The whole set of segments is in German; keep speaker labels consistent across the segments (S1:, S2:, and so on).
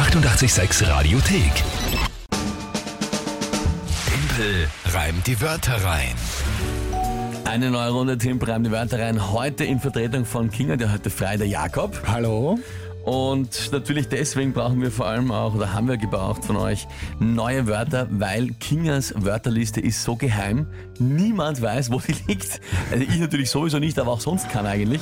S1: 886 Radiothek. Tempel reimt die Wörter rein.
S2: Eine neue Runde Team Prime die Wörter rein. Heute in Vertretung von Kinga, der heute frei, der Jakob.
S3: Hallo?
S2: Und natürlich deswegen brauchen wir vor allem auch, oder haben wir gebraucht von euch, neue Wörter, weil Kingas Wörterliste ist so geheim. Niemand weiß, wo die liegt. Also ich natürlich sowieso nicht, aber auch sonst kann eigentlich.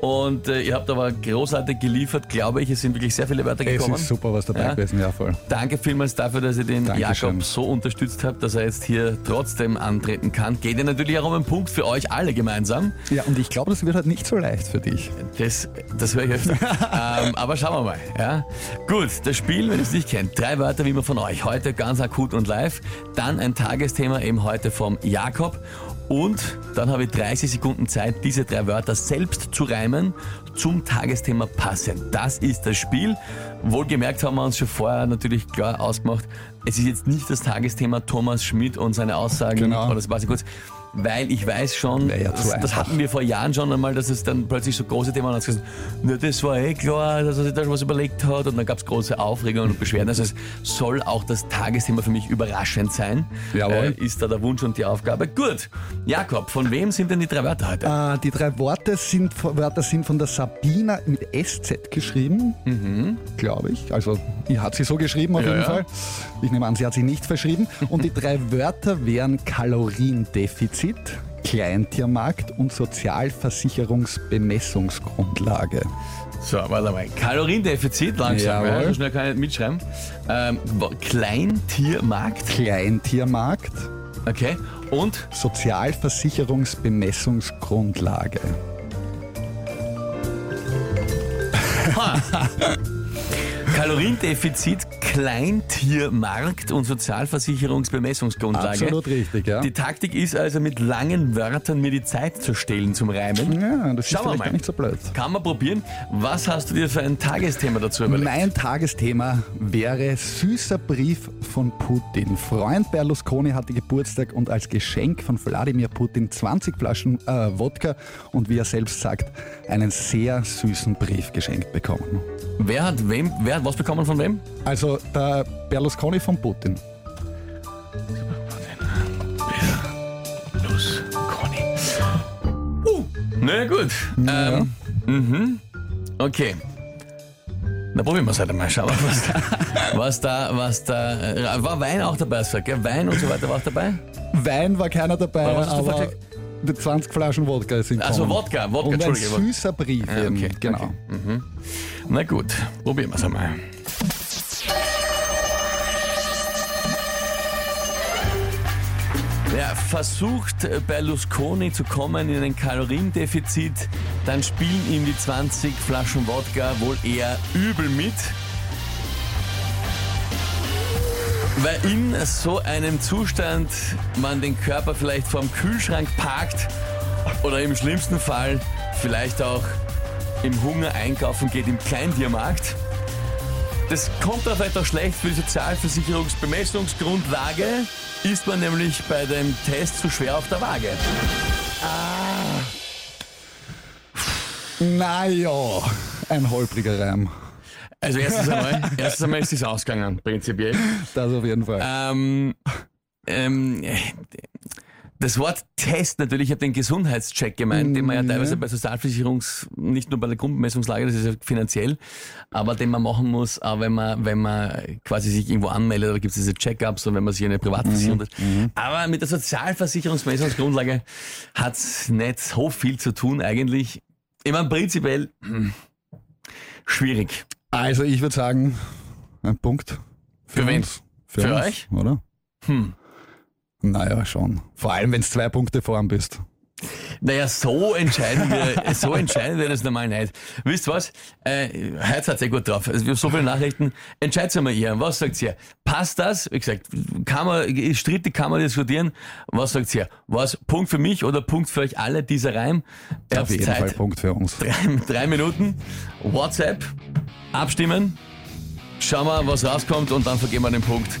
S2: Und äh, ihr habt aber großartig geliefert, glaube ich. Es sind wirklich sehr viele Wörter
S3: Es
S2: gekommen.
S3: ist super was dabei
S2: Ja.
S3: gewesen, ja voll.
S2: Danke vielmals dafür, dass ihr den
S3: Dankeschön.
S2: Jakob so unterstützt habt, dass er jetzt hier trotzdem antreten kann. Geht ja natürlich auch um einen Punkt für euch alle gemeinsam.
S3: Ja, und ich glaube, das wird halt nicht so leicht für dich.
S2: Das, das höre ich öfter. ähm, aber schauen wir mal. Ja? Gut, das Spiel, wenn ihr es nicht kennt, drei Wörter wie immer von euch. Heute ganz akut und live. Dann ein Tagesthema eben heute vom Jakob. Und dann habe ich 30 Sekunden Zeit, diese drei Wörter selbst zu reimen, zum Tagesthema passend. Das ist das Spiel. Wohlgemerkt haben wir uns schon vorher natürlich klar ausgemacht, es ist jetzt nicht das Tagesthema Thomas Schmidt und seine Aussagen,
S3: Genau.
S2: oder das weiß ich kurz, weil ich weiß schon,
S3: Wäre ja zu
S2: das, das hatten wir vor Jahren schon einmal, dass es dann plötzlich so große Themen gesagt, na, das war eh klar, dass er sich da schon was überlegt hat. Und dann gab es große Aufregung und Beschwerden. Also es soll auch das Tagesthema für mich überraschend sein.
S3: Jawohl.
S2: Äh, ist da der Wunsch und die Aufgabe. Gut, Jakob, von wem sind denn die drei Wörter heute?
S3: Äh, die drei Worte sind, Wörter sind von der Sabina mit SZ geschrieben, glaube ich. Also, die hat sie so geschrieben auf
S2: Ja,
S3: jeden
S2: ja.
S3: Fall. Ich nehme an, sie hat sie nicht verschrieben. Und die drei Wörter wären Kaloriendefizit, Kleintiermarkt und Sozialversicherungsbemessungsgrundlage.
S2: So, warte mal. Kaloriendefizit, langsam.
S3: Jawohl.
S2: Ja, so schnell kann ich nicht mitschreiben. Ähm, Kleintiermarkt,
S3: Kleintiermarkt,
S2: okay. Und
S3: Sozialversicherungsbemessungsgrundlage.
S2: Kaloriendefizit, Kleintiermarkt und Sozialversicherungsbemessungsgrundlage.
S3: Absolut richtig, ja.
S2: Die Taktik ist also mit langen Wörtern mir die Zeit zu stehlen zum Reimen.
S3: Ja, das ist
S2: Schauen wir
S3: vielleicht gar nicht so blöd.
S2: Kann man probieren. Was hast du dir für ein Tagesthema dazu überlegt?
S3: Mein Tagesthema wäre süßer Brief von Putin. Freund Berlusconi hatte Geburtstag und als Geschenk von Wladimir Putin 20 Flaschen äh, Wodka und wie er selbst sagt, einen sehr süßen Brief geschenkt bekommen.
S2: Wer hat wem, wer hat was bekommen von wem?
S3: Also der Berlusconi von Putin.
S2: Conny. Uh, na gut. Ähm, mhm. Okay. Na, probieren wir es halt einmal. Schauen wir, was da, was da, was da. äh, War Wein auch dabei, gell? Wein und so weiter war auch dabei?
S3: Wein war keiner dabei,
S2: Aber was hast du
S3: aber 20 Flaschen Wodka sind
S2: Also
S3: gekommen.
S2: Wodka, Wodka,
S3: Und ein
S2: Entschuldige.
S3: süßer Brief eben,
S2: okay,
S3: genau.
S2: okay. Na gut, probieren wir es einmal. Ja, versucht Berlusconi zu kommen in ein Kaloriendefizit, dann spielen ihm die 20 Flaschen Wodka wohl eher übel mit. Weil in so einem Zustand man den Körper vielleicht vorm Kühlschrank parkt oder im schlimmsten Fall vielleicht auch im Hunger einkaufen geht im Kleintiermarkt. Das kommt da vielleicht auch schlecht für die Sozialversicherungsbemessungsgrundlage, ist man nämlich bei dem Test zu schwer auf der Waage.
S3: Naja, ein holpriger Reim.
S2: Also erstens einmal, erstens einmal ist es ausgegangen, prinzipiell.
S3: Das auf jeden Fall.
S2: Ähm, ähm, das Wort Test natürlich, ich habe den Gesundheitscheck gemeint, den man ja teilweise bei Sozialversicherungs, nicht nur bei der Grundbemessungslage, das ist ja finanziell, aber den man machen muss, auch wenn man, wenn man quasi sich irgendwo anmeldet, da gibt es diese Check-ups und wenn man sich eine Privatversicherung hat. Aber mit der Sozialversicherungsbemessungsgrundlage hat's nicht so viel zu tun eigentlich. Ich meine, prinzipiell hm, schwierig.
S3: Also ich würde sagen, ein Punkt. Für,
S2: Für wen?
S3: uns. Für,
S2: Für
S3: uns,
S2: euch?
S3: Oder?
S2: Hm.
S3: Naja, schon. Vor allem, wenn du zwei Punkte vorn bist.
S2: Naja, so entscheiden wir, so entscheiden wir das normal nicht. Wisst ihr was? Äh, heute seid ihr gut drauf. Also wir haben so viele Nachrichten. Entscheidet mal ihr. Was sagt ihr? Passt das? Wie gesagt, kann man, ist strittig, kann man diskutieren. Was sagt ihr? Was Punkt für mich oder Punkt für euch alle, dieser Reim?
S3: Auf jeden Fall
S2: Zeit.
S3: Punkt für uns.
S2: Drei, drei Minuten. WhatsApp. Abstimmen. Schauen wir, was rauskommt und dann vergeben wir den Punkt.